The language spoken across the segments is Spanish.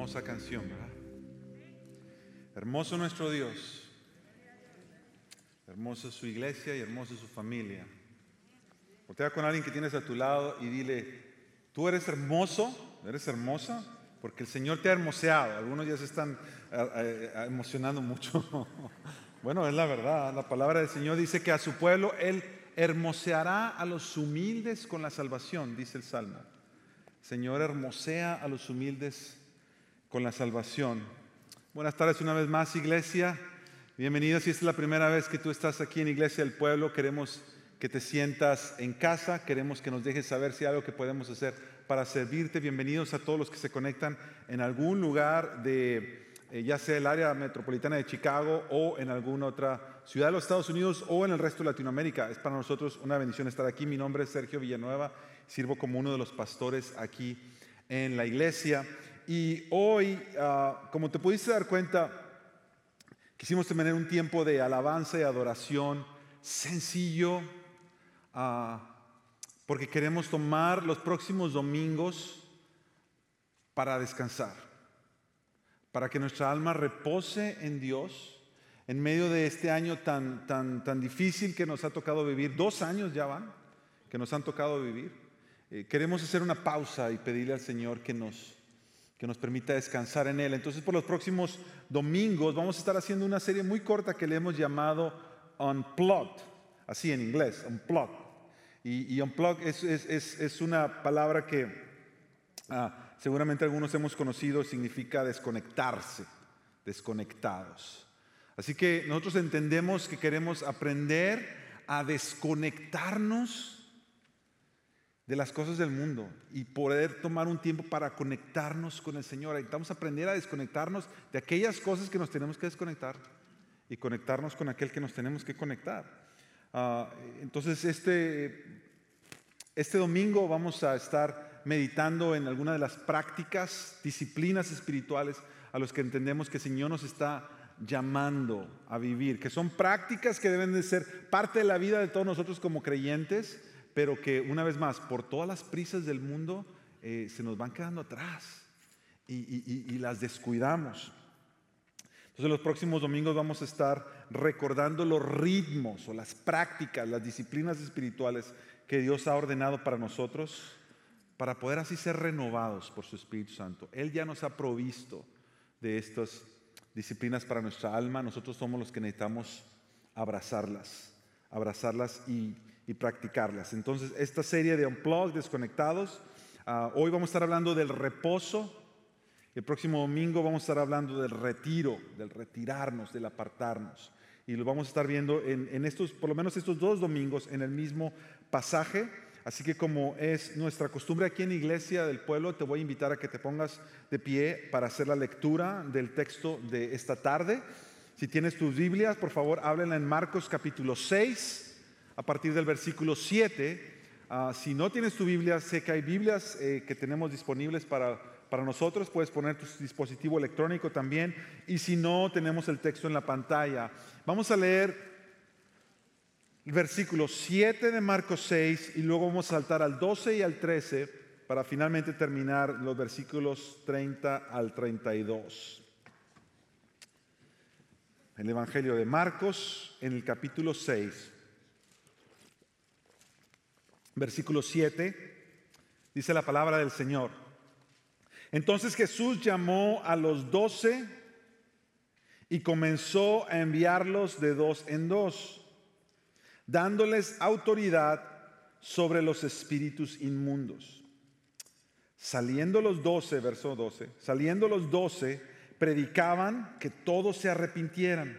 Hermosa canción, ¿verdad? Hermoso nuestro Dios. Hermosa su iglesia y hermosa su familia. Voltea con alguien que tienes a tu lado y dile, tú eres hermoso, eres hermosa, porque el Señor te ha hermoseado. Algunos ya se están eh, eh, emocionando mucho. bueno, es la verdad. La palabra del Señor dice que a su pueblo Él hermoseará a los humildes con la salvación, dice el Salmo. Señor hermosea a los humildes con la salvación. Buenas tardes una vez más, iglesia. Bienvenidos. Si esta es la primera vez que tú estás aquí en Iglesia del Pueblo, queremos que te sientas en casa, queremos que nos dejes saber si hay algo que podemos hacer para servirte. Bienvenidos a todos los que se conectan en algún lugar de, eh, ya sea el área metropolitana de Chicago o en alguna otra ciudad de los Estados Unidos o en el resto de Latinoamérica. Es para nosotros una bendición estar aquí. Mi nombre es Sergio Villanueva, sirvo como uno de los pastores aquí en la iglesia. Y hoy, ah, como te pudiste dar cuenta, quisimos tener un tiempo de alabanza y adoración sencillo, ah, porque queremos tomar los próximos domingos para descansar, para que nuestra alma repose en Dios en medio de este año tan, tan, tan difícil que nos ha tocado vivir. Dos años ya van que nos han tocado vivir. Eh, queremos hacer una pausa y pedirle al Señor que nos que nos permita descansar en Él. Entonces, por los próximos domingos vamos a estar haciendo una serie muy corta que le hemos llamado Unplugged, así en inglés, Unplugged. Y, y Unplugged es, es, una palabra que ah, seguramente algunos hemos conocido, significa desconectarse, desconectados. Así que nosotros entendemos que queremos aprender a desconectarnos de las cosas del mundo y poder tomar un tiempo para conectarnos con el Señor. Necesitamos aprender a desconectarnos de aquellas cosas que nos tenemos que desconectar y conectarnos con aquel que nos tenemos que conectar. Ah, entonces, este, este domingo vamos a estar meditando en alguna de las prácticas, disciplinas espirituales a los que entendemos que el Señor nos está llamando a vivir, que son prácticas que deben de ser parte de la vida de todos nosotros como creyentes pero que una vez más, por todas las prisas del mundo, eh, se nos van quedando atrás y, las descuidamos. Entonces los próximos domingos vamos a estar recordando los ritmos o las prácticas, las disciplinas espirituales que Dios ha ordenado para nosotros, para poder así ser renovados por su Espíritu Santo. Él ya nos ha provisto de estas disciplinas para nuestra alma, nosotros somos los que necesitamos abrazarlas, abrazarlas y y practicarlas. Entonces, esta serie de Unplugged, desconectados, ah, hoy vamos a estar hablando del reposo. El próximo domingo vamos a estar hablando del retiro, del retirarnos, del apartarnos. Y lo vamos a estar viendo en, en estos, por lo menos estos dos domingos, en el mismo pasaje. Así que como es nuestra costumbre aquí en Iglesia del Pueblo, te voy a invitar a que te pongas de pie para hacer la lectura del texto de esta tarde. Si tienes tus Biblias, por favor, háblenla en Marcos capítulo 6 a partir del versículo 7. Ah, si no tienes tu Biblia, sé que hay Biblias eh, que tenemos disponibles para, para nosotros. Puedes poner tu dispositivo electrónico también. Y si no, tenemos el texto en la pantalla. Vamos a leer el versículo 7 de Marcos 6 y luego vamos a saltar al 12 y al 13 para finalmente terminar los versículos 30 al 32. El Evangelio de Marcos en el capítulo 6 versículo 7, dice la palabra del Señor. Entonces Jesús llamó a los doce y comenzó a enviarlos de dos en dos, dándoles autoridad sobre los espíritus inmundos. Saliendo los doce, verso 12, saliendo los doce, predicaban que todos se arrepintieran.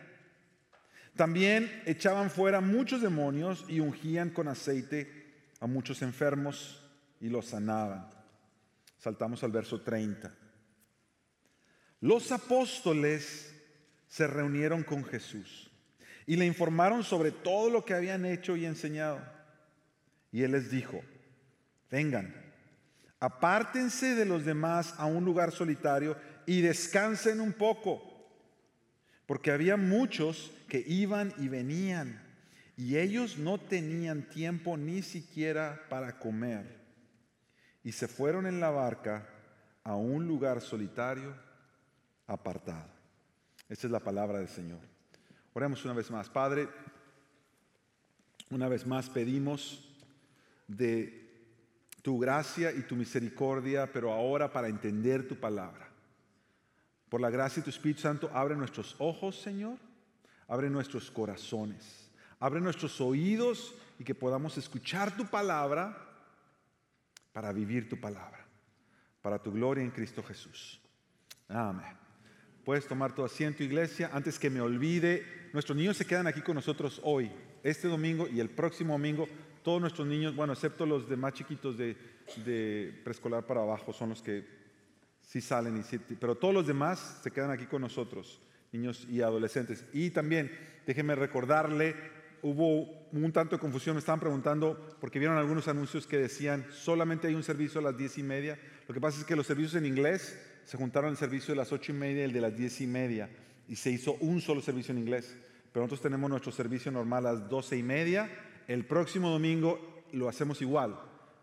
También echaban fuera muchos demonios y ungían con aceite a muchos enfermos y los sanaban. Saltamos al verso 30. Los apóstoles se reunieron con Jesús y le informaron sobre todo lo que habían hecho y enseñado. Y él les dijo, vengan, apártense de los demás a un lugar solitario y descansen un poco, porque había muchos que iban y venían y ellos no tenían tiempo ni siquiera para comer. Y se fueron en la barca a un lugar solitario apartado. Esa es la palabra del Señor. Oremos una vez más. Padre, una vez más pedimos de tu gracia y tu misericordia, pero ahora para entender tu palabra. Por la gracia de tu Espíritu Santo, abre nuestros ojos, Señor, abre nuestros corazones, abre nuestros oídos y que podamos escuchar tu palabra para vivir tu palabra, para tu gloria en Cristo Jesús. Amén. Puedes tomar tu asiento, iglesia. Antes que me olvide, nuestros niños se quedan aquí con nosotros hoy este domingo y el próximo domingo, todos nuestros niños, bueno, excepto los de más chiquitos de, preescolar para abajo, son los que sí salen, y pero todos los demás se quedan aquí con nosotros, niños y adolescentes. Y también, déjenme recordarle, hubo un tanto de confusión, me estaban preguntando, porque vieron algunos anuncios que decían, solamente hay un servicio a las diez y media. Lo que pasa es que los servicios en inglés se juntaron el servicio de las ocho y media y el de las diez y media, y se hizo un solo servicio en inglés pero nosotros tenemos nuestro servicio normal a las doce y media. El próximo domingo lo hacemos igual.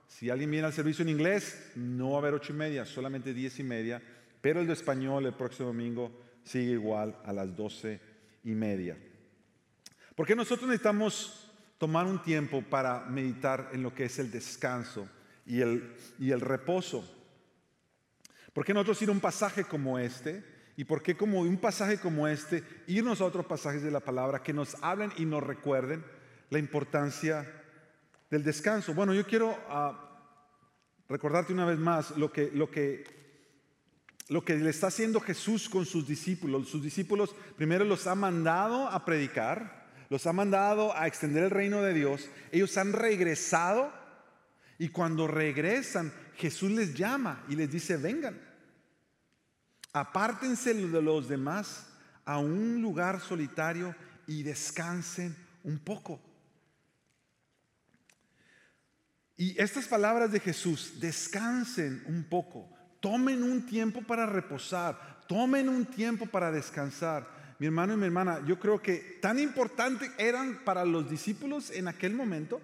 Si alguien viene al servicio en inglés, no va a haber ocho y media, solamente diez y media. Pero el de español el próximo domingo sigue igual a las doce y media. Porque nosotros necesitamos tomar un tiempo para meditar en lo que es el descanso y el, y el reposo. Porque nosotros ir a un pasaje como este, ¿Y por qué como un pasaje como este, irnos a otros pasajes de la palabra que nos hablen y nos recuerden la importancia del descanso? Bueno, yo quiero ah, recordarte una vez más lo que, lo, que, lo que le está haciendo Jesús con sus discípulos. Sus discípulos primero los ha mandado a predicar, los ha mandado a extender el reino de Dios. Ellos han regresado y cuando regresan, Jesús les llama y les dice, vengan. Apártense de los demás a un lugar solitario y descansen un poco. Y estas palabras de Jesús, descansen un poco, tomen un tiempo para reposar, tomen un tiempo para descansar. Mi hermano y mi hermana, yo creo que tan importante eran para los discípulos en aquel momento,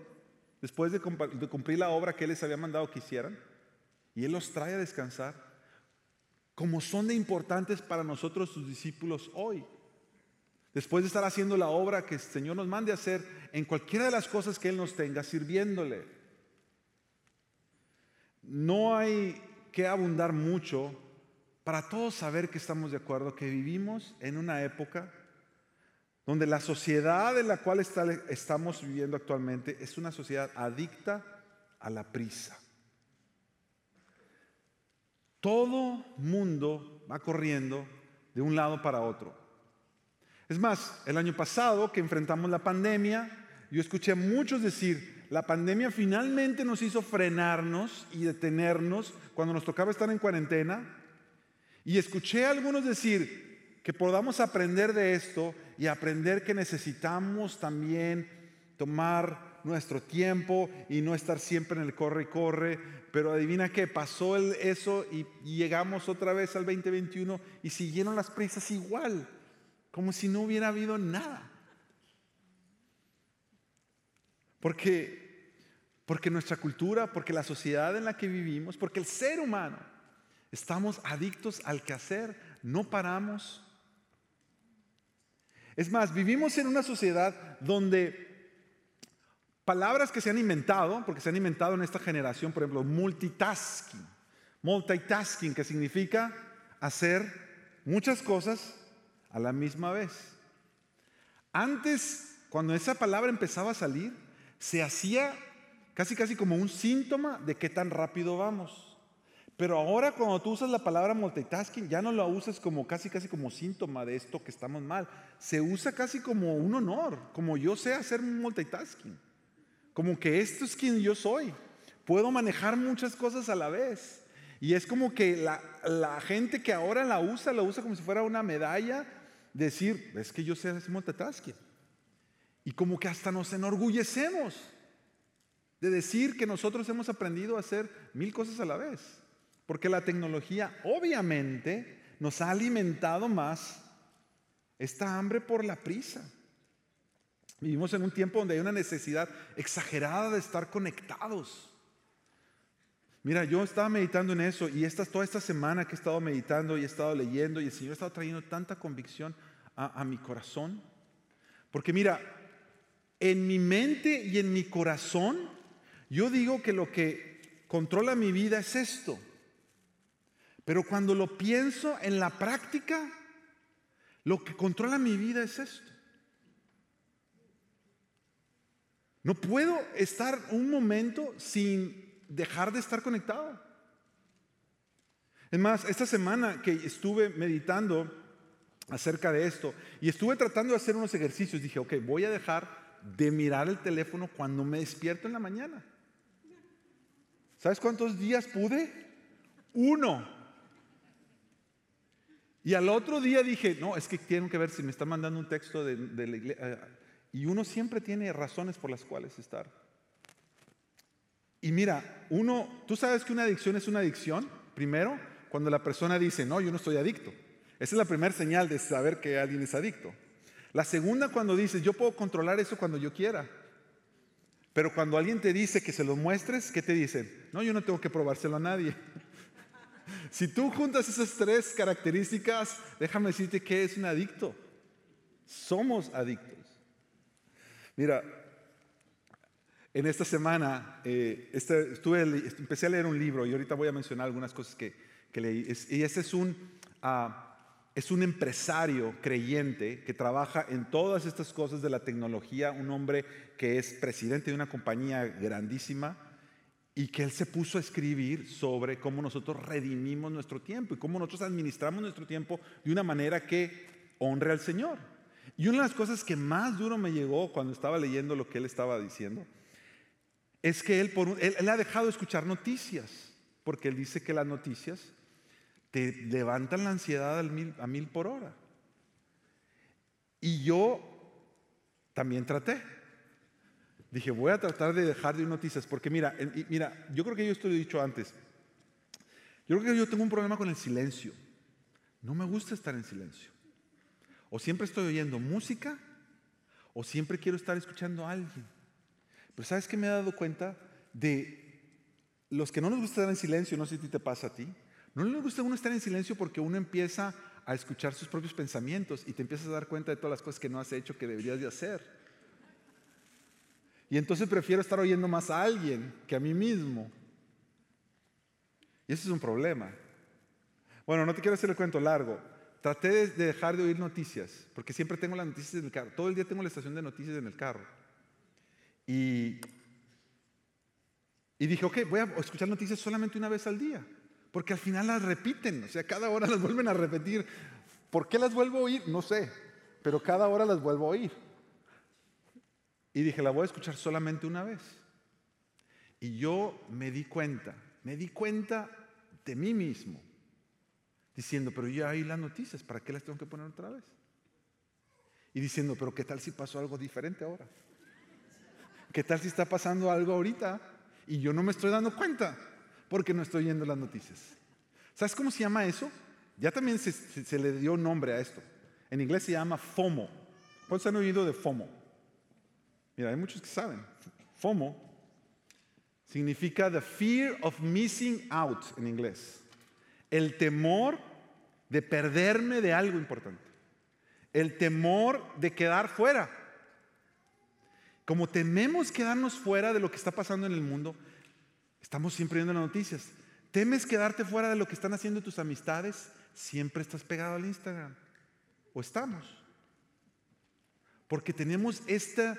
después de cumplir la obra que Él les había mandado que hicieran, y Él los trae a descansar como son de importantes para nosotros sus discípulos hoy. Después de estar haciendo la obra que el Señor nos mande a hacer en cualquiera de las cosas que Él nos tenga, sirviéndole. No hay que abundar mucho para todos saber que estamos de acuerdo, que vivimos en una época donde la sociedad en la cual estamos viviendo actualmente es una sociedad adicta a la prisa. Todo mundo va corriendo de un lado para otro. Es más, el año pasado que enfrentamos la pandemia, yo escuché a muchos decir, la pandemia finalmente nos hizo frenarnos y detenernos cuando nos tocaba estar en cuarentena. Y escuché a algunos decir que podamos aprender de esto y aprender que necesitamos también tomar nuestro tiempo y no estar siempre en el corre y corre, pero adivina qué, pasó eso y, llegamos otra vez al 2021 y siguieron las prisas igual, como si no hubiera habido nada. Porque, porque nuestra cultura, porque la sociedad en la que vivimos, porque el ser humano, estamos adictos al quehacer, no paramos. Es más, vivimos en una sociedad donde Palabras que se han inventado, porque se han inventado en esta generación, por ejemplo, multitasking. Multitasking, que significa hacer muchas cosas a la misma vez. Antes, cuando esa palabra empezaba a salir, se hacía casi casi como un síntoma de qué tan rápido vamos. Pero ahora cuando tú usas la palabra multitasking, ya no la usas como casi casi como síntoma de esto que estamos mal. Se usa casi como un honor, como yo sé hacer multitasking. Como que esto es quien yo soy. Puedo manejar muchas cosas a la vez. Y es como que la, gente que ahora la usa, la usa como si fuera una medalla. Decir, es que yo sé hacer multitasking. Y como que hasta nos enorgullecemos de decir que nosotros hemos aprendido a hacer mil cosas a la vez. Porque la tecnología obviamente nos ha alimentado más esta hambre por la prisa. Vivimos en un tiempo donde hay una necesidad exagerada de estar conectados. Mira, yo estaba meditando en eso y esta, toda esta semana que he estado meditando y he estado leyendo y el Señor ha estado trayendo tanta convicción a, a mi corazón. Porque mira, en mi mente y en mi corazón, yo digo que lo que controla mi vida es esto. Pero cuando lo pienso en la práctica, lo que controla mi vida es esto. No puedo estar un momento sin dejar de estar conectado. Es más, esta semana que estuve meditando acerca de esto y estuve tratando de hacer unos ejercicios, dije, ok, voy a dejar de mirar el teléfono cuando me despierto en la mañana. ¿Sabes cuántos días pude? Uno. Y al otro día dije, no, es que tienen que ver si me está mandando un texto de, de la iglesia eh, y uno siempre tiene razones por las cuales estar. Y mira, uno, tú sabes que una adicción es una adicción, primero, cuando la persona dice, no, yo no estoy adicto. Esa es la primera señal de saber que alguien es adicto. La segunda, cuando dices, yo puedo controlar eso cuando yo quiera. Pero cuando alguien te dice que se lo muestres, ¿qué te dicen? No, yo no tengo que probárselo a nadie. Si tú juntas esas tres características, déjame decirte que es un adicto. Somos adictos. Mira, en esta semana eh, este, estuve, empecé a leer un libro y ahorita voy a mencionar algunas cosas que, leí. y este es un, ah, es un empresario creyente que trabaja en todas estas cosas de la tecnología, un hombre que es presidente de una compañía grandísima y que él se puso a escribir sobre cómo nosotros redimimos nuestro tiempo y cómo nosotros administramos nuestro tiempo de una manera que honre al Señor. Y una de las cosas que más duro me llegó cuando estaba leyendo lo que él estaba diciendo es que él, por ha dejado de escuchar noticias, porque él dice que las noticias te levantan la ansiedad a mil por hora. Y yo también traté. Dije, voy a tratar de dejar de noticias, porque mira, mira, yo creo que yo esto lo he dicho antes. Yo creo que yo tengo un problema con el silencio. No me gusta estar en silencio. O siempre estoy oyendo música o siempre quiero estar escuchando a alguien. Pero ¿sabes qué me he dado cuenta? De los que no nos gusta estar en silencio, no sé si te pasa a ti, no les gusta uno estar en silencio porque uno empieza a escuchar sus propios pensamientos y te empiezas a dar cuenta de todas las cosas que no has hecho que deberías de hacer. Y entonces prefiero estar oyendo más a alguien que a mí mismo. Y ese es un problema. Bueno, no te quiero hacer el cuento largo. Traté de dejar de oír noticias, porque siempre tengo las noticias en el carro. Todo el día tengo la estación de noticias en el carro. Y, y dije, ok, voy a escuchar noticias solamente una vez al día, porque al final las repiten, o sea, cada hora las vuelven a repetir. ¿Por qué las vuelvo a oír? No sé, pero cada hora las vuelvo a oír. Y dije, la voy a escuchar solamente una vez. Y yo me di cuenta, me di cuenta de mí mismo diciendo, pero ya hay las noticias, ¿para qué las tengo que poner otra vez? Y diciendo, pero ¿qué tal si pasó algo diferente ahora? ¿Qué tal si está pasando algo ahorita y yo no me estoy dando cuenta porque no estoy viendo las noticias? ¿Sabes cómo se llama eso? Ya también se, le dio nombre a esto. En inglés se llama FOMO. ¿Cuántos han oído de FOMO? Mira, hay muchos que saben. FOMO significa the fear of missing out en inglés el temor de perderme de algo importante, el temor de quedar fuera. Como tememos quedarnos fuera de lo que está pasando en el mundo, estamos siempre viendo las noticias. ¿Temes quedarte fuera de lo que están haciendo tus amistades? Siempre estás pegado al Instagram. ¿O estamos? Porque tenemos este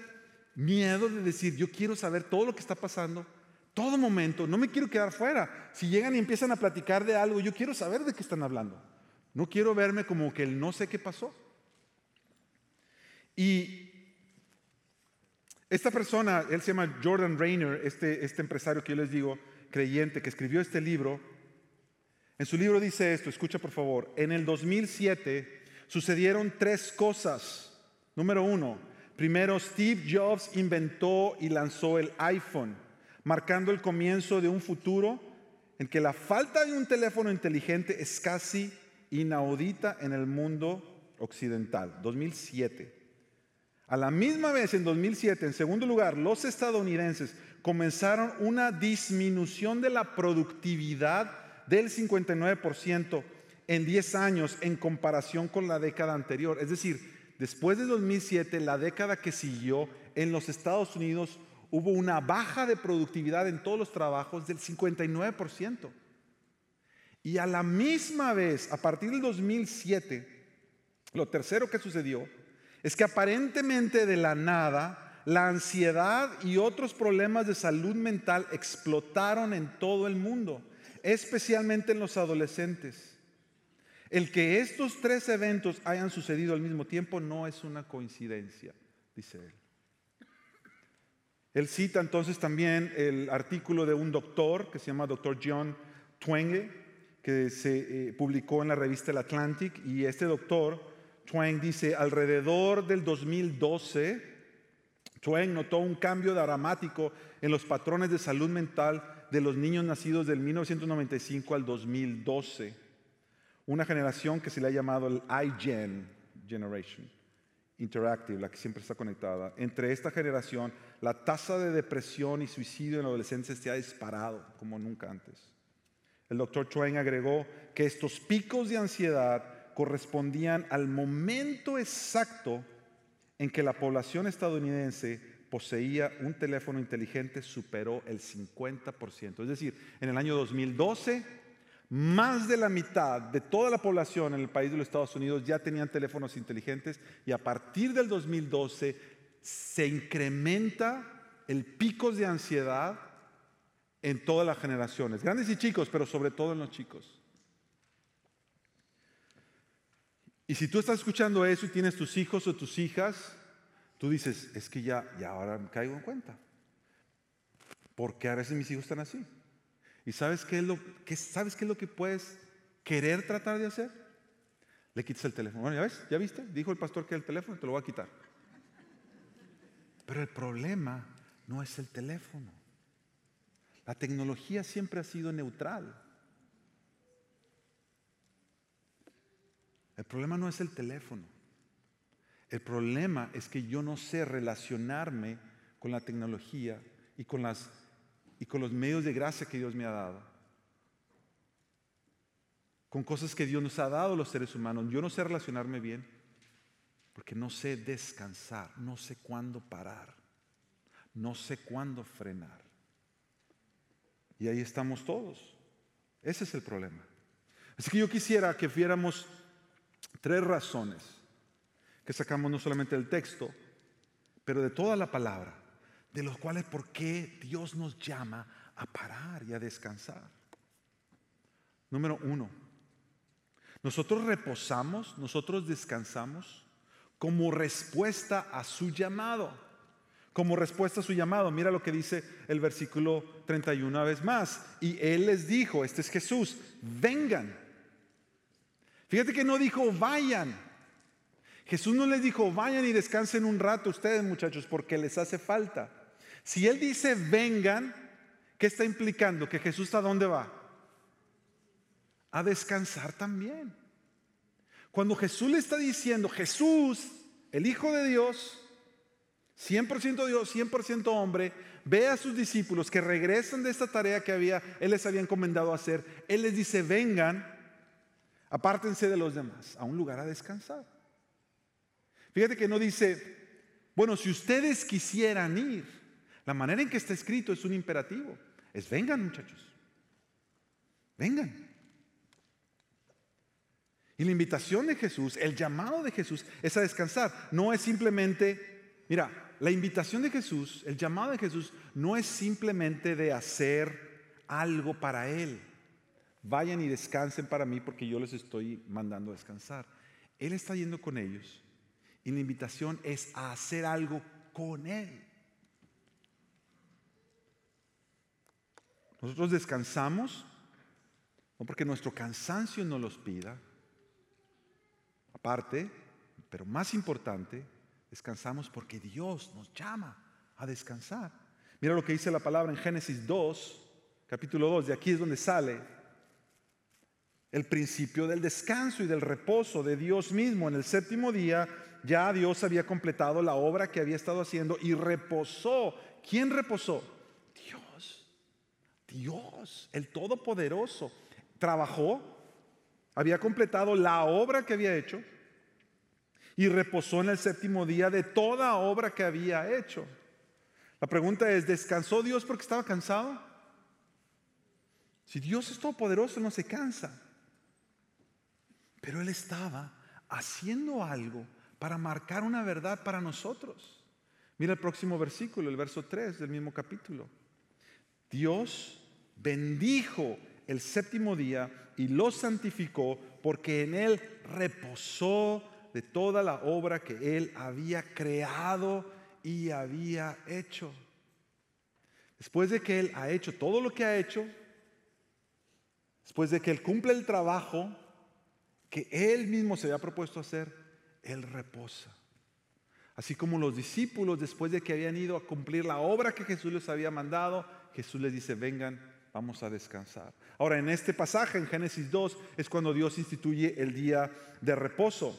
miedo de decir, yo quiero saber todo lo que está pasando todo momento, no me quiero quedar fuera. Si llegan y empiezan a platicar de algo, yo quiero saber de qué están hablando. No quiero verme como que el no sé qué pasó. Y esta persona, él se llama Jordan Rayner, este, este empresario que yo les digo, creyente, que escribió este libro. En su libro dice esto, escucha por favor, en el 2007 sucedieron tres cosas. Número uno, primero Steve Jobs inventó y lanzó el iPhone marcando el comienzo de un futuro en que la falta de un teléfono inteligente es casi inaudita en el mundo occidental. 2007. A la misma vez, en 2007, en segundo lugar, los estadounidenses comenzaron una disminución de la productividad del 59% en 10 años en comparación con la década anterior. Es decir, después de 2007, la década que siguió, en los Estados Unidos hubo una baja de productividad en todos los trabajos del 59%. Y a la misma vez, a partir del 2007, lo tercero que sucedió es que aparentemente de la nada, la ansiedad y otros problemas de salud mental explotaron en todo el mundo, especialmente en los adolescentes. El que estos tres eventos hayan sucedido al mismo tiempo no es una coincidencia, dice él. Él cita entonces también el artículo de un doctor que se llama doctor John Twenge, que se eh, publicó en la revista El Atlantic, y este doctor, Twenge, dice, alrededor del 2012, Twenge notó un cambio dramático en los patrones de salud mental de los niños nacidos del 1995 al 2012, una generación que se le ha llamado el iGen Generation. Interactive, la que siempre está conectada. Entre esta generación, la tasa de depresión y suicidio en adolescentes se ha disparado como nunca antes. El doctor Twain agregó que estos picos de ansiedad correspondían al momento exacto en que la población estadounidense poseía un teléfono inteligente superó el 50%. Es decir, en el año 2012 más de la mitad de toda la población en el país de los Estados Unidos ya tenían teléfonos inteligentes y a partir del 2012 se incrementa el pico de ansiedad en todas las generaciones, grandes y chicos, pero sobre todo en los chicos. Y si tú estás escuchando eso y tienes tus hijos o tus hijas, tú dices, es que ya, ya ahora me caigo en cuenta. ¿Por qué a veces mis hijos están así? ¿Y sabes qué, es lo, sabes qué es lo que puedes querer tratar de hacer? Le quitas el teléfono. Bueno, ya ves, ya viste, dijo el pastor que el teléfono te lo va a quitar. Pero el problema no es el teléfono. La tecnología siempre ha sido neutral. El problema no es el teléfono. El problema es que yo no sé relacionarme con la tecnología y con las y con los medios de gracia que Dios me ha dado. Con cosas que Dios nos ha dado a los seres humanos. Yo no sé relacionarme bien porque no sé descansar, no sé cuándo parar, no sé cuándo frenar. Y ahí estamos todos. Ese es el problema. Así que yo quisiera que viéramos tres razones que sacamos no solamente del texto, pero de toda la palabra de los cuales por qué Dios nos llama a parar y a descansar. Número uno, nosotros reposamos, nosotros descansamos como respuesta a su llamado. Como respuesta a su llamado. Mira lo que dice el versículo 31 una vez más. Y Él les dijo, este es Jesús, vengan. Fíjate que no dijo vayan. Jesús no les dijo vayan y descansen un rato ustedes muchachos porque les hace falta. Si Él dice vengan, ¿qué está implicando? Que Jesús a dónde va? A descansar también. Cuando Jesús le está diciendo, Jesús, el Hijo de Dios, 100% Dios, 100% hombre, ve a sus discípulos que regresan de esta tarea que había, Él les había encomendado hacer. Él les dice, vengan, apártense de los demás, a un lugar a descansar. Fíjate que no dice, bueno, si ustedes quisieran ir, la manera en que está escrito es un imperativo. Es vengan muchachos. Vengan. Y la invitación de Jesús, el llamado de Jesús es a descansar. No es simplemente, mira, la invitación de Jesús, el llamado de Jesús no es simplemente de hacer algo para Él. Vayan y descansen para mí porque yo les estoy mandando a descansar. Él está yendo con ellos y la invitación es a hacer algo con Él. Nosotros descansamos, no porque nuestro cansancio no los pida, aparte, pero más importante, descansamos porque Dios nos llama a descansar. Mira lo que dice la palabra en Génesis 2, capítulo 2, de aquí es donde sale el principio del descanso y del reposo de Dios mismo. En el séptimo día ya Dios había completado la obra que había estado haciendo y reposó. ¿Quién reposó? Dios, el Todopoderoso, trabajó, había completado la obra que había hecho y reposó en el séptimo día de toda obra que había hecho. La pregunta es, ¿descansó Dios porque estaba cansado? Si Dios es todopoderoso, no se cansa. Pero Él estaba haciendo algo para marcar una verdad para nosotros. Mira el próximo versículo, el verso 3 del mismo capítulo. Dios bendijo el séptimo día y lo santificó porque en él reposó de toda la obra que él había creado y había hecho. Después de que él ha hecho todo lo que ha hecho, después de que él cumple el trabajo que él mismo se había propuesto hacer, él reposa. Así como los discípulos, después de que habían ido a cumplir la obra que Jesús les había mandado, Jesús les dice, vengan, vamos a descansar. Ahora, en este pasaje, en Génesis 2, es cuando Dios instituye el día de reposo.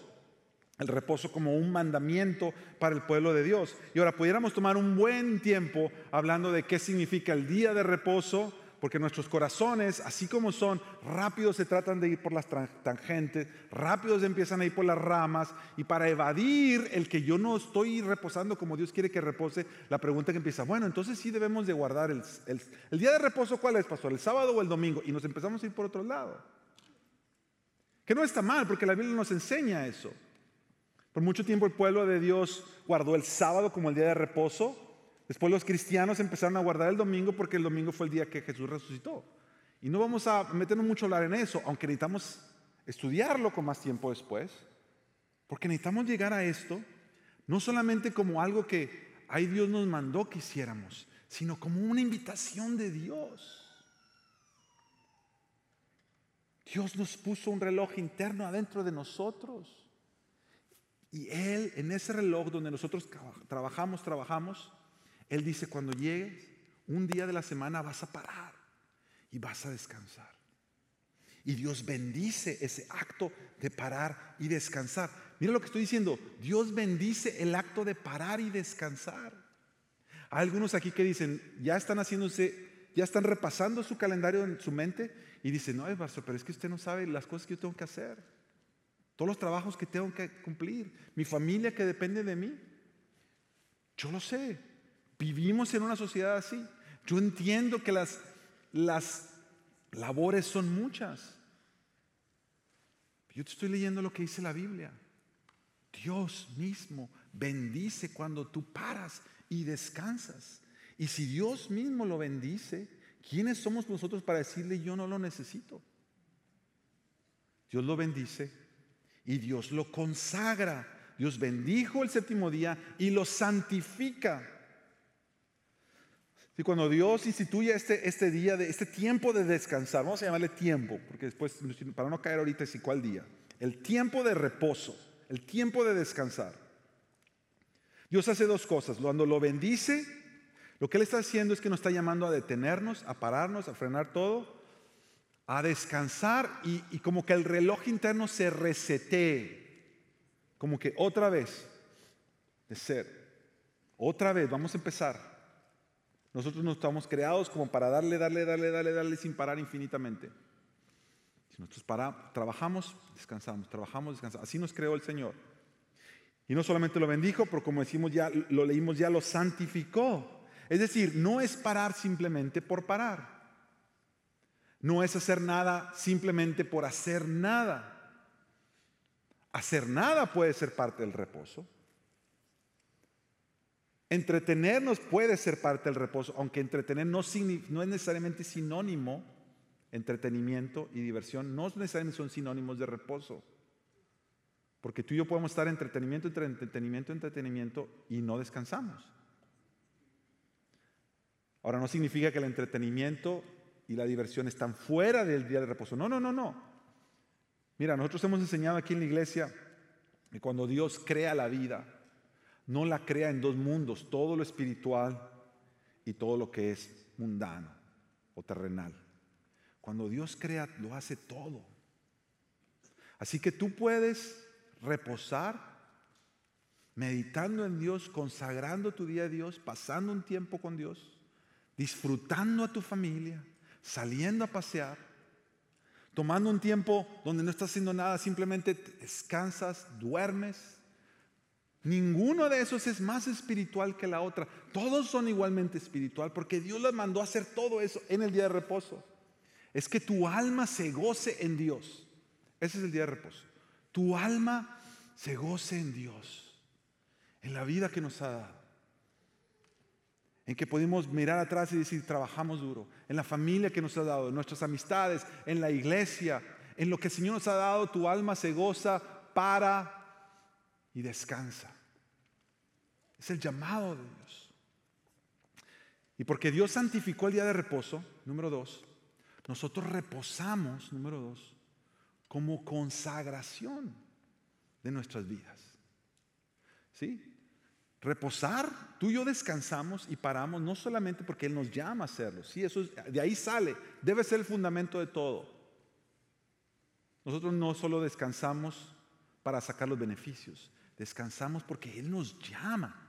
El reposo como un mandamiento para el pueblo de Dios. Y ahora pudiéramos tomar un buen tiempo hablando de qué significa el día de reposo, porque nuestros corazones, así como son, rápidos se tratan de ir por las tangentes, rápidos empiezan a ir por las ramas, y para evadir el que yo no estoy reposando como Dios quiere que repose, la pregunta que empieza, bueno, entonces sí debemos de guardar el, el día de reposo, ¿cuál es, pastor? ¿El sábado o el domingo? Y nos empezamos a ir por otro lado. Que no está mal, porque la Biblia nos enseña eso. Por mucho tiempo el pueblo de Dios guardó el sábado como el día de reposo, Después los cristianos empezaron a guardar el domingo porque el domingo fue el día que Jesús resucitó. Y no vamos a meternos mucho a hablar en eso, aunque necesitamos estudiarlo con más tiempo después, porque necesitamos llegar a esto no solamente como algo que ahí Dios nos mandó que hiciéramos, sino como una invitación de Dios. Dios nos puso un reloj interno adentro de nosotros. Y Él, en ese reloj donde nosotros trabajamos, trabajamos, él dice, cuando llegues, un día de la semana vas a parar y vas a descansar. Y Dios bendice ese acto de parar y descansar. Mira lo que estoy diciendo. Dios bendice el acto de parar y descansar. Hay algunos aquí que dicen, ya están haciéndose, ya están repasando su calendario en su mente y dicen, no, pastor, pero es que usted no sabe las cosas que yo tengo que hacer. Todos los trabajos que tengo que cumplir. Mi familia que depende de mí. Yo lo sé. Vivimos en una sociedad así. Yo entiendo que las, las labores son muchas. Yo te estoy leyendo lo que dice la Biblia. Dios mismo bendice cuando tú paras y descansas. Y si Dios mismo lo bendice, ¿quiénes somos nosotros para decirle yo no lo necesito? Dios lo bendice y Dios lo consagra. Dios bendijo el séptimo día y lo santifica. Y cuando Dios instituye este, este día, de, este tiempo de descansar, vamos a llamarle tiempo, porque después, para no caer ahorita, es cuál día, el tiempo de reposo, el tiempo de descansar. Dios hace dos cosas. Cuando lo bendice, lo que Él está haciendo es que nos está llamando a detenernos, a pararnos, a frenar todo, a descansar y, y como que el reloj interno se resetee, como que otra vez, de ser, otra vez, vamos a empezar. Nosotros no estamos creados como para darle, darle, darle, darle, darle sin parar infinitamente. Si nosotros trabajamos, descansamos, trabajamos, descansamos. Así nos creó el Señor. Y no solamente lo bendijo, pero como decimos ya, lo leímos ya, lo santificó. Es decir, no es parar simplemente por parar. No es hacer nada simplemente por hacer nada. Hacer nada puede ser parte del reposo. Entretenernos puede ser parte del reposo, aunque entretener no, es necesariamente sinónimo, entretenimiento y diversión no necesariamente son sinónimos de reposo. Porque tú y yo podemos estar entretenimiento, entre entretenimiento, entretenimiento y no descansamos. Ahora no significa que el entretenimiento y la diversión están fuera del día de reposo. No, no, no, no. Mira, nosotros hemos enseñado aquí en la iglesia que cuando Dios crea la vida, no la crea en dos mundos, todo lo espiritual y todo lo que es mundano o terrenal. Cuando Dios crea, lo hace todo. Así que tú puedes reposar meditando en Dios, consagrando tu día a Dios, pasando un tiempo con Dios, disfrutando a tu familia, saliendo a pasear, tomando un tiempo donde no estás haciendo nada, simplemente descansas, duermes. Ninguno de esos es más espiritual que la otra. Todos son igualmente espiritual porque Dios les mandó a hacer todo eso en el día de reposo. Es que tu alma se goce en Dios. Ese es el día de reposo. Tu alma se goce en Dios, en la vida que nos ha dado en que podemos mirar atrás y decir, trabajamos duro, en la familia que nos ha dado, en nuestras amistades, en la iglesia, en lo que el Señor nos ha dado, tu alma se goza, para y descansa. Es el llamado de Dios. Y porque Dios santificó el día de reposo, número dos, nosotros reposamos, número dos, como consagración de nuestras vidas. ¿Sí? Reposar, tú y yo descansamos y paramos no solamente porque Él nos llama a hacerlo, sí, eso de ahí sale, debe ser el fundamento de todo. Nosotros no solo descansamos para sacar los beneficios, descansamos porque Él nos llama.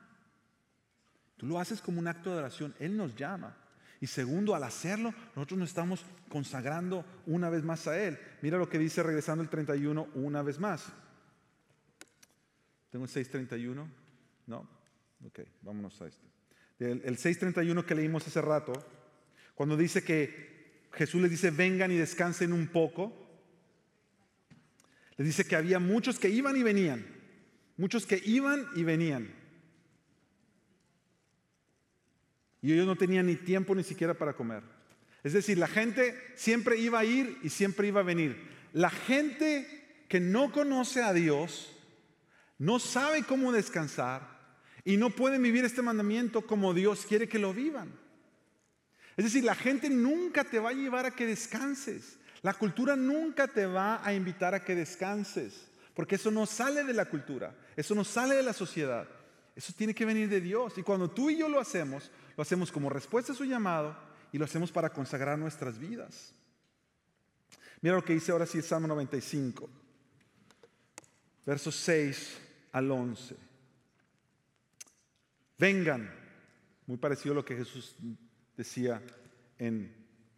Tú lo haces como un acto de oración, Él nos llama. Y segundo, al hacerlo, nosotros nos estamos consagrando una vez más a Él. Mira lo que dice regresando el 31 una vez más. Tengo el 631, ¿no? Ok, vámonos a este. El, el 6.31 que leímos hace rato, cuando dice que Jesús les dice, vengan y descansen un poco, les dice que había muchos que iban y venían, muchos que iban y venían. Y ellos no tenían ni tiempo ni siquiera para comer. Es decir, la gente siempre iba a ir y siempre iba a venir. La gente que no conoce a Dios, no sabe cómo descansar, y no pueden vivir este mandamiento como Dios quiere que lo vivan. Es decir, la gente nunca te va a llevar a que descanses. La cultura nunca te va a invitar a que descanses, porque eso no sale de la cultura, eso no sale de la sociedad. Eso tiene que venir de Dios. Y cuando tú y yo lo hacemos, lo hacemos como respuesta a su llamado y lo hacemos para consagrar nuestras vidas. Mira lo que dice ahora sí el Salmo 95, versos 6 al 11. Vengan, muy parecido a lo que Jesús decía en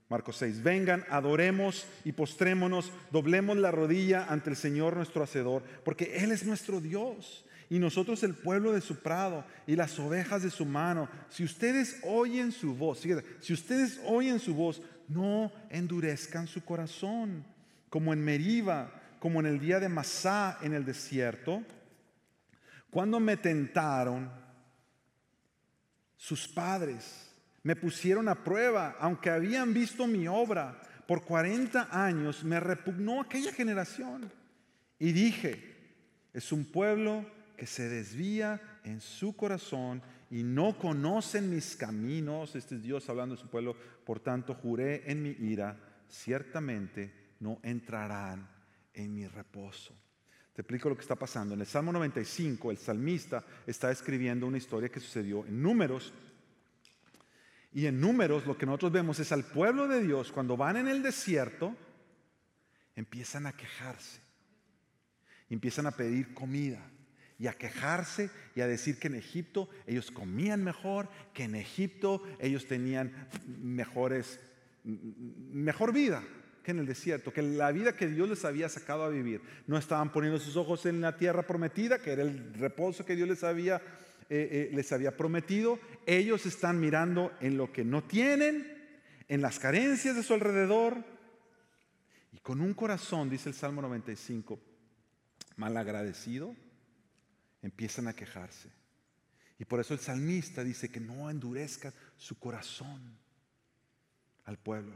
Marcos 6, vengan, adoremos y postrémonos, doblemos la rodilla ante el Señor nuestro Hacedor, porque Él es nuestro Dios y nosotros el pueblo de su prado y las ovejas de su mano. Si ustedes oyen su voz, si ustedes oyen su voz, no endurezcan su corazón, como en Meriba, como en el día de Masá en el desierto, cuando me tentaron sus padres me pusieron a prueba, aunque habían visto mi obra. Por 40 años me repugnó aquella generación. Y dije, es un pueblo que se desvía en su corazón y no conocen mis caminos. Este es Dios hablando de su pueblo. Por tanto, juré en mi ira, ciertamente no entrarán en mi reposo. Te explico lo que está pasando. En el Salmo 95, el salmista está escribiendo una historia que sucedió en números. Y en números lo que nosotros vemos es al pueblo de Dios, cuando van en el desierto, empiezan a quejarse. Empiezan a pedir comida y a quejarse y a decir que en Egipto ellos comían mejor, que en Egipto ellos tenían mejores, mejor vida que en el desierto, que la vida que Dios les había sacado a vivir. No estaban poniendo sus ojos en la tierra prometida, que era el reposo que Dios les había, eh, eh, les había prometido. Ellos están mirando en lo que no tienen, en las carencias de su alrededor. Y con un corazón, dice el Salmo 95, malagradecido, empiezan a quejarse. Y por eso el salmista dice que no endurezca su corazón al pueblo.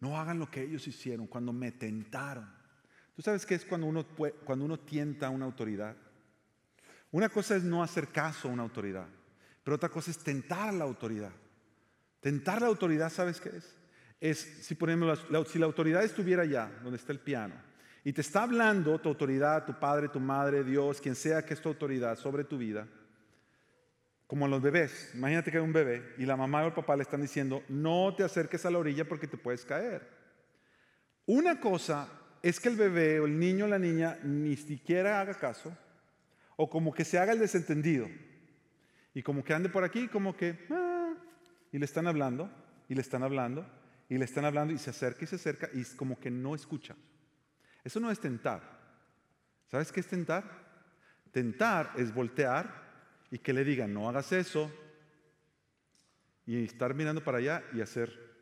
No hagan lo que ellos hicieron cuando me tentaron. ¿Tú sabes qué es cuando uno, cuando uno tienta a una autoridad? Una cosa es no hacer caso a una autoridad, pero otra cosa es tentar a la autoridad. Tentar la autoridad, ¿sabes qué es? Es si, por ejemplo, si la autoridad estuviera allá, donde está el piano, y te está hablando tu autoridad, tu padre, tu madre, Dios, quien sea que es tu autoridad sobre tu vida, como los bebés. Imagínate que hay un bebé y la mamá o el papá le están diciendo, no te acerques a la orilla porque te puedes caer. Una cosa es que el bebé o el niño o la niña ni siquiera haga caso o como que se haga el desentendido y como que ande por aquí, como que, ah", y le están hablando y le están hablando, y le están hablando y se acerca y se acerca y como que no escucha. Eso no es tentar. ¿Sabes qué es tentar? Tentar es voltear y que le digan, no hagas eso, y estar mirando para allá y hacer,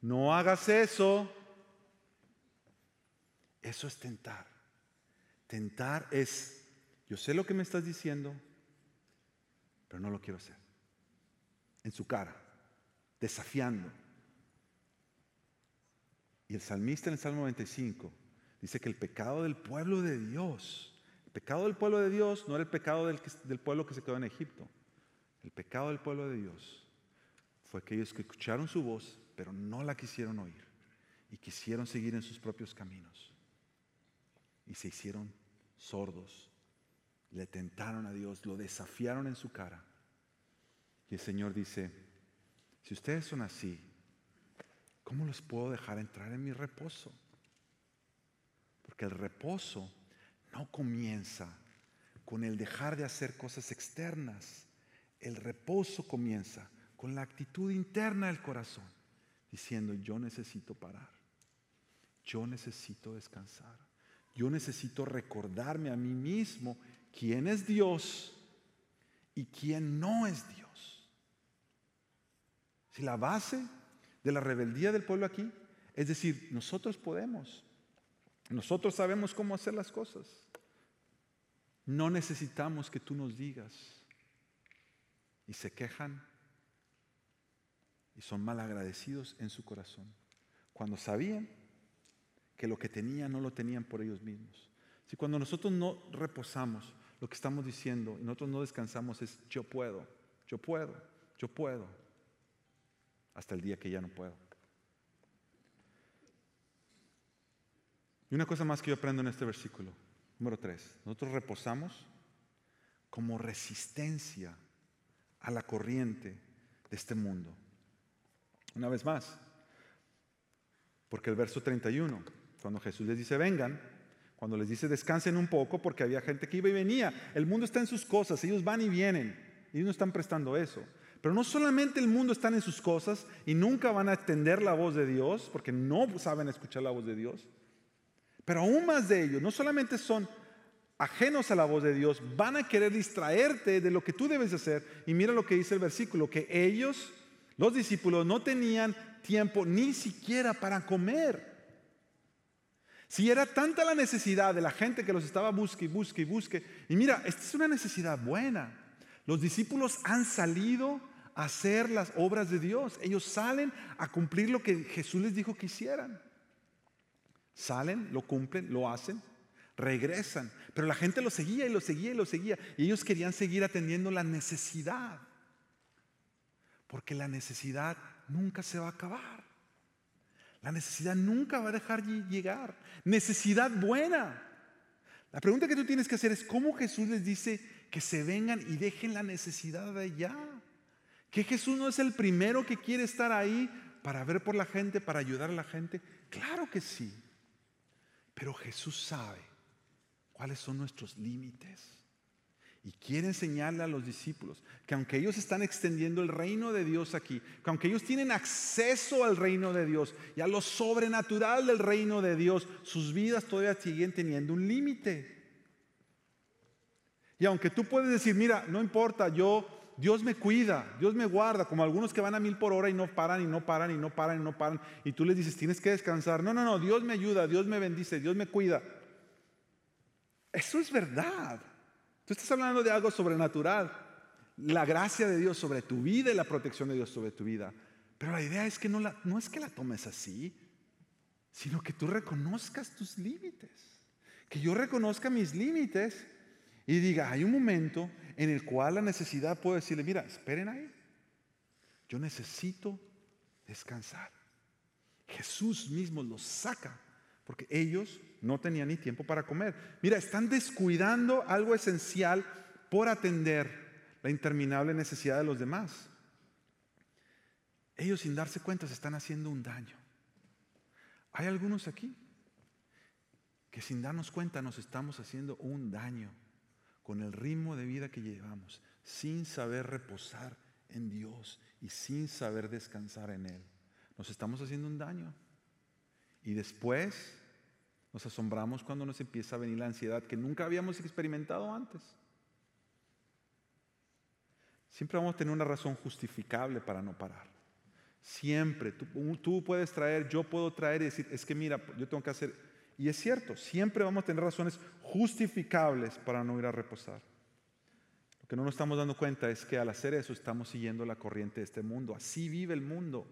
no hagas eso. Eso es tentar. Tentar es, yo sé lo que me estás diciendo, pero no lo quiero hacer. En su cara, desafiando. Y el salmista en el Salmo 95 dice que el pecado del pueblo de Dios, el pecado del pueblo de Dios no era el pecado del, del pueblo que se quedó en Egipto. El pecado del pueblo de Dios fue que ellos que escucharon su voz, pero no la quisieron oír y quisieron seguir en sus propios caminos. Y se hicieron sordos, le tentaron a Dios, lo desafiaron en su cara. Y el Señor dice, si ustedes son así, ¿cómo los puedo dejar entrar en mi reposo? Porque el reposo no comienza con el dejar de hacer cosas externas. El reposo comienza con la actitud interna del corazón, diciendo, yo necesito parar, yo necesito descansar. Yo necesito recordarme a mí mismo quién es Dios y quién no es Dios. Si la base de la rebeldía del pueblo aquí es decir, nosotros podemos, nosotros sabemos cómo hacer las cosas. No necesitamos que tú nos digas. Y se quejan y son mal agradecidos en su corazón. Cuando sabían que lo que tenían no lo tenían por ellos mismos. Si cuando nosotros no reposamos, lo que estamos diciendo y nosotros no descansamos es yo puedo, yo puedo, yo puedo, hasta el día que ya no puedo. Y una cosa más que yo aprendo en este versículo, número 3, nosotros reposamos como resistencia a la corriente de este mundo. Una vez más, porque el verso 31 cuando Jesús les dice, vengan, cuando les dice, descansen un poco, porque había gente que iba y venía. El mundo está en sus cosas, ellos van y vienen. Ellos no están prestando eso. Pero no solamente el mundo está en sus cosas y nunca van a atender la voz de Dios, porque no saben escuchar la voz de Dios. Pero aún más de ellos, no solamente son ajenos a la voz de Dios, van a querer distraerte de lo que tú debes hacer. Y mira lo que dice el versículo, que ellos, los discípulos, no tenían tiempo ni siquiera para comer. Si era tanta la necesidad de la gente que los estaba busque y busque y busque. Y mira, esta es una necesidad buena. Los discípulos han salido hacer las obras de Dios. Ellos salen a cumplir lo que Jesús les dijo que hicieran. Salen, lo cumplen, lo hacen, regresan. Pero la gente lo seguía y lo seguía y lo seguía. Y ellos querían seguir atendiendo la necesidad. Porque la necesidad nunca se va a acabar. La necesidad nunca va a dejar llegar. Necesidad buena. La pregunta que tú tienes que hacer es cómo Jesús les dice que se vengan y dejen la necesidad de allá. Que Jesús no es el primero que quiere estar ahí para ver por la gente, para ayudar a la gente. Claro que sí. Pero Jesús sabe cuáles son nuestros límites. Y quiere enseñarle a los discípulos que aunque ellos están extendiendo el reino de Dios aquí, que aunque ellos tienen acceso al reino de Dios y a lo sobrenatural del reino de Dios, sus vidas todavía siguen teniendo un límite. Y aunque tú puedes decir, mira, no importa, yo, Dios me cuida, Dios me guarda, como algunos que van a mil por hora y no paran y no paran y no paran y no paran, y tú les dices, tienes que descansar. No, no, no, Dios me ayuda, Dios me bendice, Dios me cuida. Eso es verdad. Tú estás hablando de algo sobrenatural. La gracia de Dios sobre tu vida y la protección de Dios sobre tu vida. Pero la idea es que no, no es que la tomes así, sino que tú reconozcas tus límites. Que yo reconozca mis límites y diga, hay un momento en el cual la necesidad puede decirle, mira, esperen ahí. Yo necesito descansar. Jesús mismo los saca porque ellos no tenían ni tiempo para comer. Mira, están descuidando algo esencial por atender la interminable necesidad de los demás. Ellos sin darse cuenta se están haciendo un daño. Hay algunos aquí que sin darnos cuenta nos estamos haciendo un daño con el ritmo de vida que llevamos, sin saber reposar en Dios y sin saber descansar en Él, nos estamos haciendo un daño. Y después nos asombramos cuando nos empieza a venir la ansiedad que nunca habíamos experimentado antes. Siempre vamos a tener una razón justificable para no parar. Siempre. Tú, puedes traer, yo puedo traer y decir, es que mira, yo tengo que hacer. Y es cierto, siempre vamos a tener razones justificables para no ir a reposar. Lo que no nos estamos dando cuenta es que al hacer eso estamos siguiendo la corriente de este mundo. Así vive el mundo.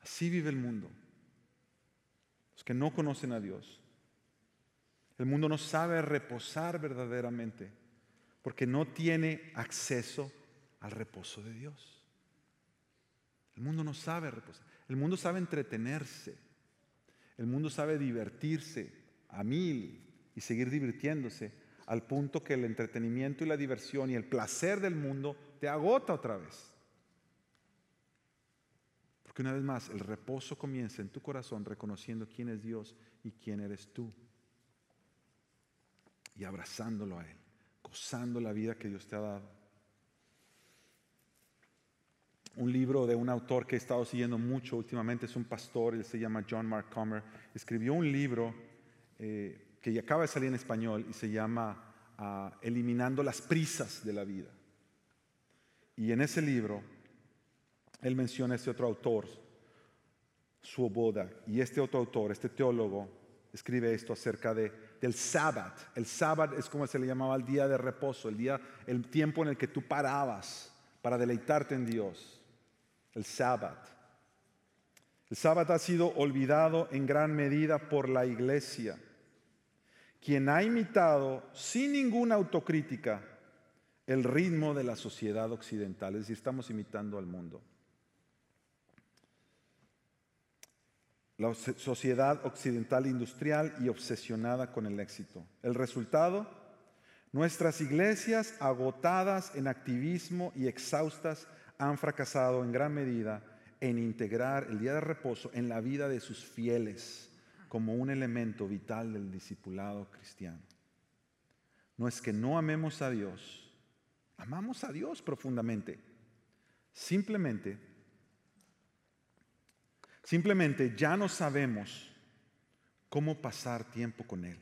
Así vive el mundo. Los que no conocen a Dios. El mundo no sabe reposar verdaderamente porque no tiene acceso al reposo de Dios. El mundo no sabe reposar. El mundo sabe entretenerse. El mundo sabe divertirse a mil y seguir divirtiéndose al punto que el entretenimiento y la diversión y el placer del mundo te agota otra vez una vez más el reposo comienza en tu corazón reconociendo quién es Dios y quién eres tú. Y abrazándolo a Él, gozando la vida que Dios te ha dado. Un libro de un autor que he estado siguiendo mucho últimamente es un pastor, él se llama John Mark Comer. Escribió un libro eh, que acaba de salir en español y se llama ah, Eliminando las prisas de la vida. Y en ese libro él menciona a este otro autor, su boda, y este otro autor, este teólogo, escribe esto acerca de, del sábado. El sábado es como se le llamaba el día de reposo, el día, el tiempo en el que tú parabas para deleitarte en Dios. El sábado. El sábado ha sido olvidado en gran medida por la iglesia, quien ha imitado sin ninguna autocrítica el ritmo de la sociedad occidental, es decir, estamos imitando al mundo. la sociedad occidental industrial y obsesionada con el éxito. El resultado, nuestras iglesias agotadas en activismo y exhaustas han fracasado en gran medida en integrar el día de reposo en la vida de sus fieles como un elemento vital del discipulado cristiano. No es que no amemos a Dios, amamos a Dios profundamente. Simplemente Simplemente ya no sabemos cómo pasar tiempo con Él.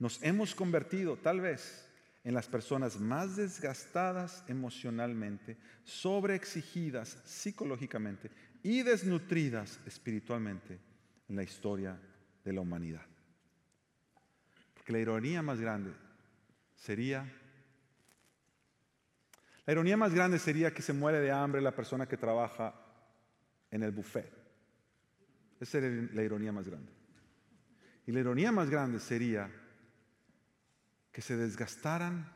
Nos hemos convertido tal vez en las personas más desgastadas emocionalmente, sobreexigidas psicológicamente y desnutridas espiritualmente en la historia de la humanidad. Porque la ironía más grande sería, la ironía más grande sería que se muere de hambre la persona que trabaja en el buffet. Esa es la ironía más grande. Y la ironía más grande sería que se desgastaran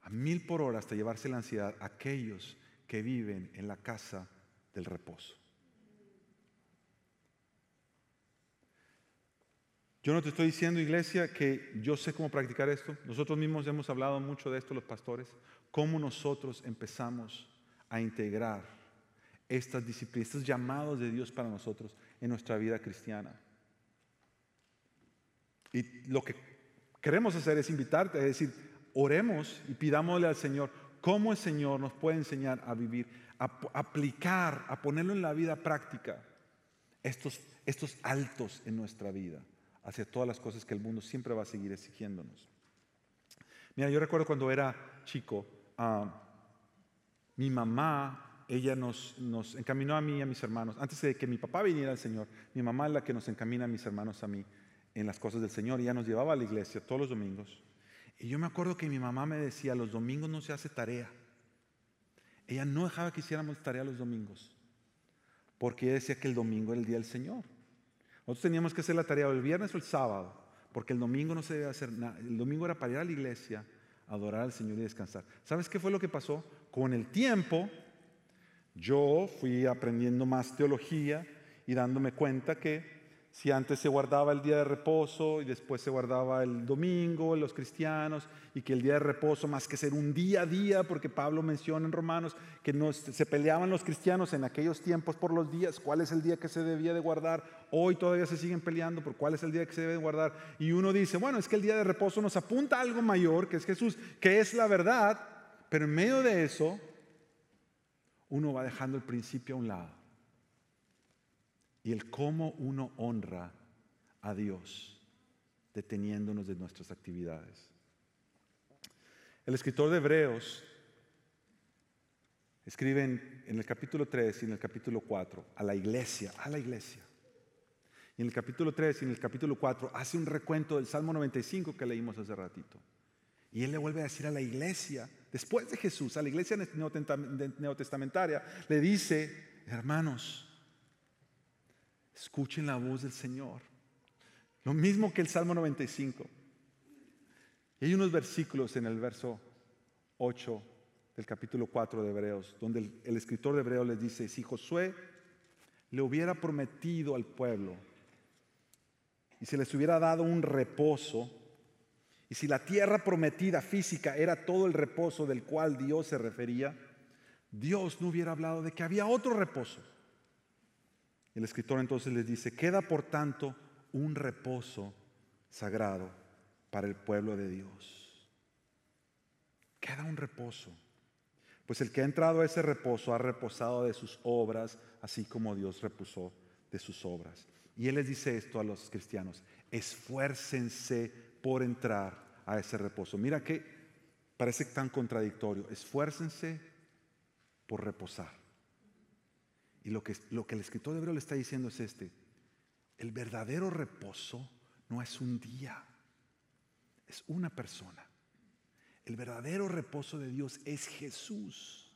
a mil por hora hasta llevarse la ansiedad aquellos que viven en la casa del reposo. Yo no te estoy diciendo, iglesia, que yo sé cómo practicar esto. Nosotros mismos hemos hablado mucho de esto, los pastores, cómo nosotros empezamos a integrar estas disciplinas, estos llamados de Dios para nosotros en nuestra vida cristiana. Y lo que queremos hacer es invitarte, es decir, oremos y pidámosle al Señor cómo el Señor nos puede enseñar a vivir, a aplicar, a ponerlo en la vida práctica, estos, estos altos en nuestra vida, hacia todas las cosas que el mundo siempre va a seguir exigiéndonos. Mira, yo recuerdo cuando era chico, ah, mi mamá ella nos, nos, encaminó a mí y a mis hermanos. Antes de que mi papá viniera al Señor, mi mamá es la que nos encamina a mis hermanos a mí en las cosas del Señor. Y ella nos llevaba a la iglesia todos los domingos. Y yo me acuerdo que mi mamá me decía, los domingos no se hace tarea. Ella no dejaba que hiciéramos tarea los domingos. Porque ella decía que el domingo era el día del Señor. Nosotros teníamos que hacer la tarea el viernes o el sábado. Porque el domingo no se debe hacer nada. El domingo era para ir a la iglesia, adorar al Señor y descansar. ¿Sabes qué fue lo que pasó? Con el tiempo yo fui aprendiendo más teología y dándome cuenta que si antes se guardaba el día de reposo y después se guardaba el domingo, los cristianos, y que el día de reposo, más que ser un día a día, porque Pablo menciona en Romanos que se peleaban los cristianos en aquellos tiempos por los días, cuál es el día que se debía de guardar, hoy todavía se siguen peleando por cuál es el día que se debe de guardar, y uno dice, bueno, es que el día de reposo nos apunta a algo mayor, que es Jesús, que es la verdad, pero en medio de eso uno va dejando el principio a un lado y el cómo uno honra a Dios deteniéndonos de nuestras actividades. El escritor de Hebreos escribe en, el capítulo 3 y en el capítulo 4 a la iglesia, a la iglesia. Y en el capítulo 3 y en el capítulo 4 hace un recuento del Salmo 95 que leímos hace ratito. Y él le vuelve a decir a la iglesia, después de Jesús, a la iglesia neotestamentaria, le dice, hermanos, escuchen la voz del Señor. Lo mismo que el Salmo 95. Y hay unos versículos en el verso 8 del capítulo 4 de Hebreos, donde el, el escritor de Hebreos les dice, si Josué le hubiera prometido al pueblo y se les hubiera dado un reposo, y si la tierra prometida física era todo el reposo del cual Dios se refería, Dios no hubiera hablado de que había otro reposo. El escritor entonces les dice, queda por tanto un reposo sagrado para el pueblo de Dios. Queda un reposo. Pues el que ha entrado a ese reposo ha reposado de sus obras, así como Dios reposó de sus obras. Y Él les dice esto a los cristianos, esfuércense por entrar a ese reposo. Mira que parece tan contradictorio. Esfuércense por reposar. Y lo que, lo que el escritor de Hebreo le está diciendo es este. El verdadero reposo no es un día, es una persona. El verdadero reposo de Dios es Jesús.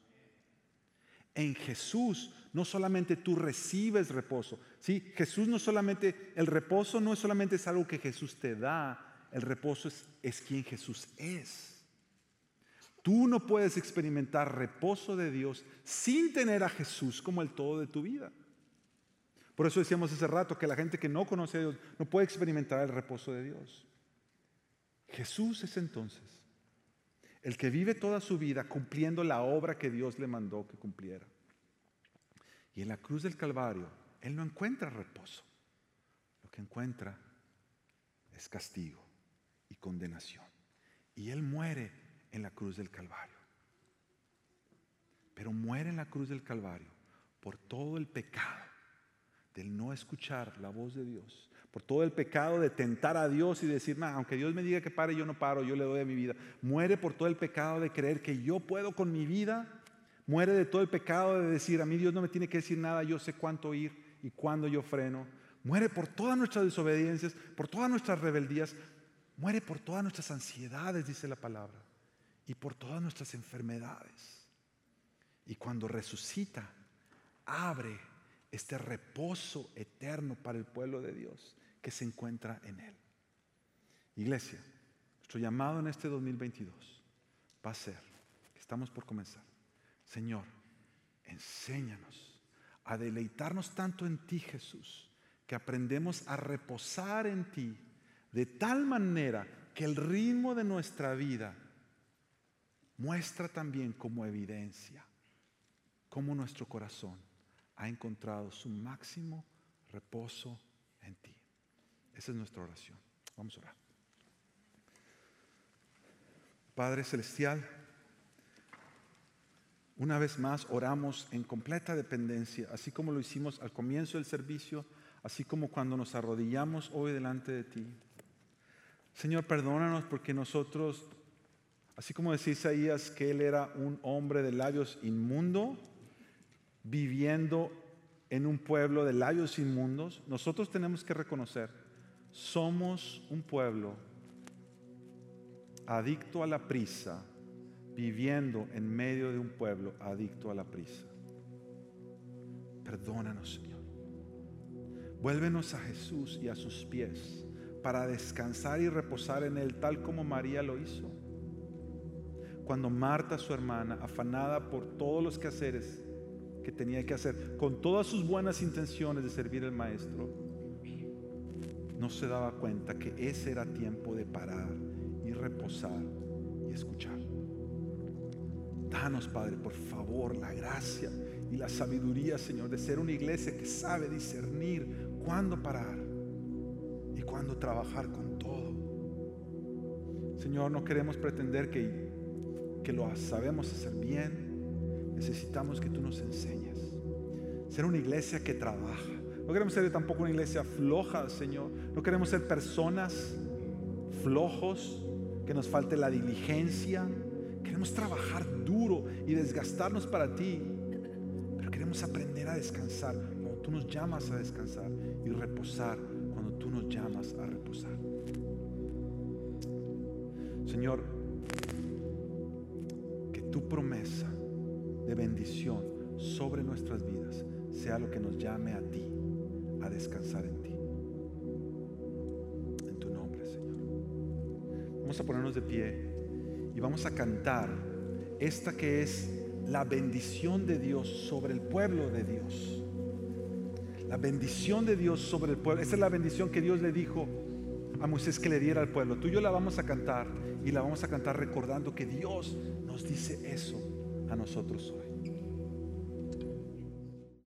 En Jesús no solamente tú recibes reposo, ¿sí? Jesús no solamente, el reposo no es solamente es algo que Jesús te da, el reposo es, quien Jesús es. Tú no puedes experimentar reposo de Dios sin tener a Jesús como el todo de tu vida. Por eso decíamos hace rato que la gente que no conoce a Dios no puede experimentar el reposo de Dios. Jesús es entonces el que vive toda su vida cumpliendo la obra que Dios le mandó que cumpliera. Y en la cruz del Calvario, Él no encuentra reposo. Lo que encuentra es castigo y condenación. Y Él muere en la cruz del Calvario. Pero muere en la cruz del Calvario por todo el pecado del no escuchar la voz de Dios, por todo el pecado de tentar a Dios y decir, aunque Dios me diga que pare, yo no paro, yo le doy a mi vida. Muere por todo el pecado de creer que yo puedo con mi vida. Muere de todo el pecado de decir, a mí Dios no me tiene que decir nada, yo sé cuánto ir y cuándo yo freno. Muere por todas nuestras desobediencias, por todas nuestras rebeldías, Muere por todas nuestras ansiedades, dice la palabra, y por todas nuestras enfermedades. Y cuando resucita, abre este reposo eterno para el pueblo de Dios que se encuentra en Él. Iglesia, nuestro llamado en este 2022 va a ser, estamos por comenzar, Señor, enséñanos a deleitarnos tanto en ti, Jesús, que aprendemos a reposar en ti de tal manera que el ritmo de nuestra vida muestra también como evidencia cómo nuestro corazón ha encontrado su máximo reposo en ti. Esa es nuestra oración. Vamos a orar. Padre Celestial, una vez más oramos en completa dependencia, así como lo hicimos al comienzo del servicio, así como cuando nos arrodillamos hoy delante de ti. Señor, perdónanos porque nosotros, así como decía Isaías que él era un hombre de labios inmundo, viviendo en un pueblo de labios inmundos, nosotros tenemos que reconocer, somos un pueblo adicto a la prisa, viviendo en medio de un pueblo adicto a la prisa. Perdónanos, Señor. Vuélvenos a Jesús y a sus pies para descansar y reposar en Él, tal como María lo hizo. Cuando Marta, su hermana, afanada por todos los quehaceres que tenía que hacer, con todas sus buenas intenciones de servir al Maestro, no se daba cuenta que ese era tiempo de parar y reposar y escuchar. Danos, Padre, por favor, la gracia y la sabiduría, Señor, de ser una iglesia que sabe discernir cuándo parar cuando trabajar con todo. Señor, no queremos pretender que, que lo sabemos hacer bien, necesitamos que tú nos enseñes. Ser una iglesia que trabaja. No queremos ser tampoco una iglesia floja, Señor. No queremos ser personas flojos, que nos falte la diligencia. Queremos trabajar duro y desgastarnos para ti. Pero queremos aprender a descansar cuando tú nos llamas a descansar y reposar cuando tú nos llamas a reposar. Señor, tu promesa de bendición sobre nuestras vidas sea lo que nos llame a ti a descansar en ti. En tu nombre, Señor. Vamos a ponernos de pie y vamos a cantar esta que es la bendición de Dios sobre el pueblo de Dios. La bendición de Dios sobre el pueblo. Esa es la bendición que Dios le dijo a Moisés que le diera al pueblo. Tú y yo la vamos a cantar y la vamos a cantar recordando que Dios nos dice eso a nosotros hoy.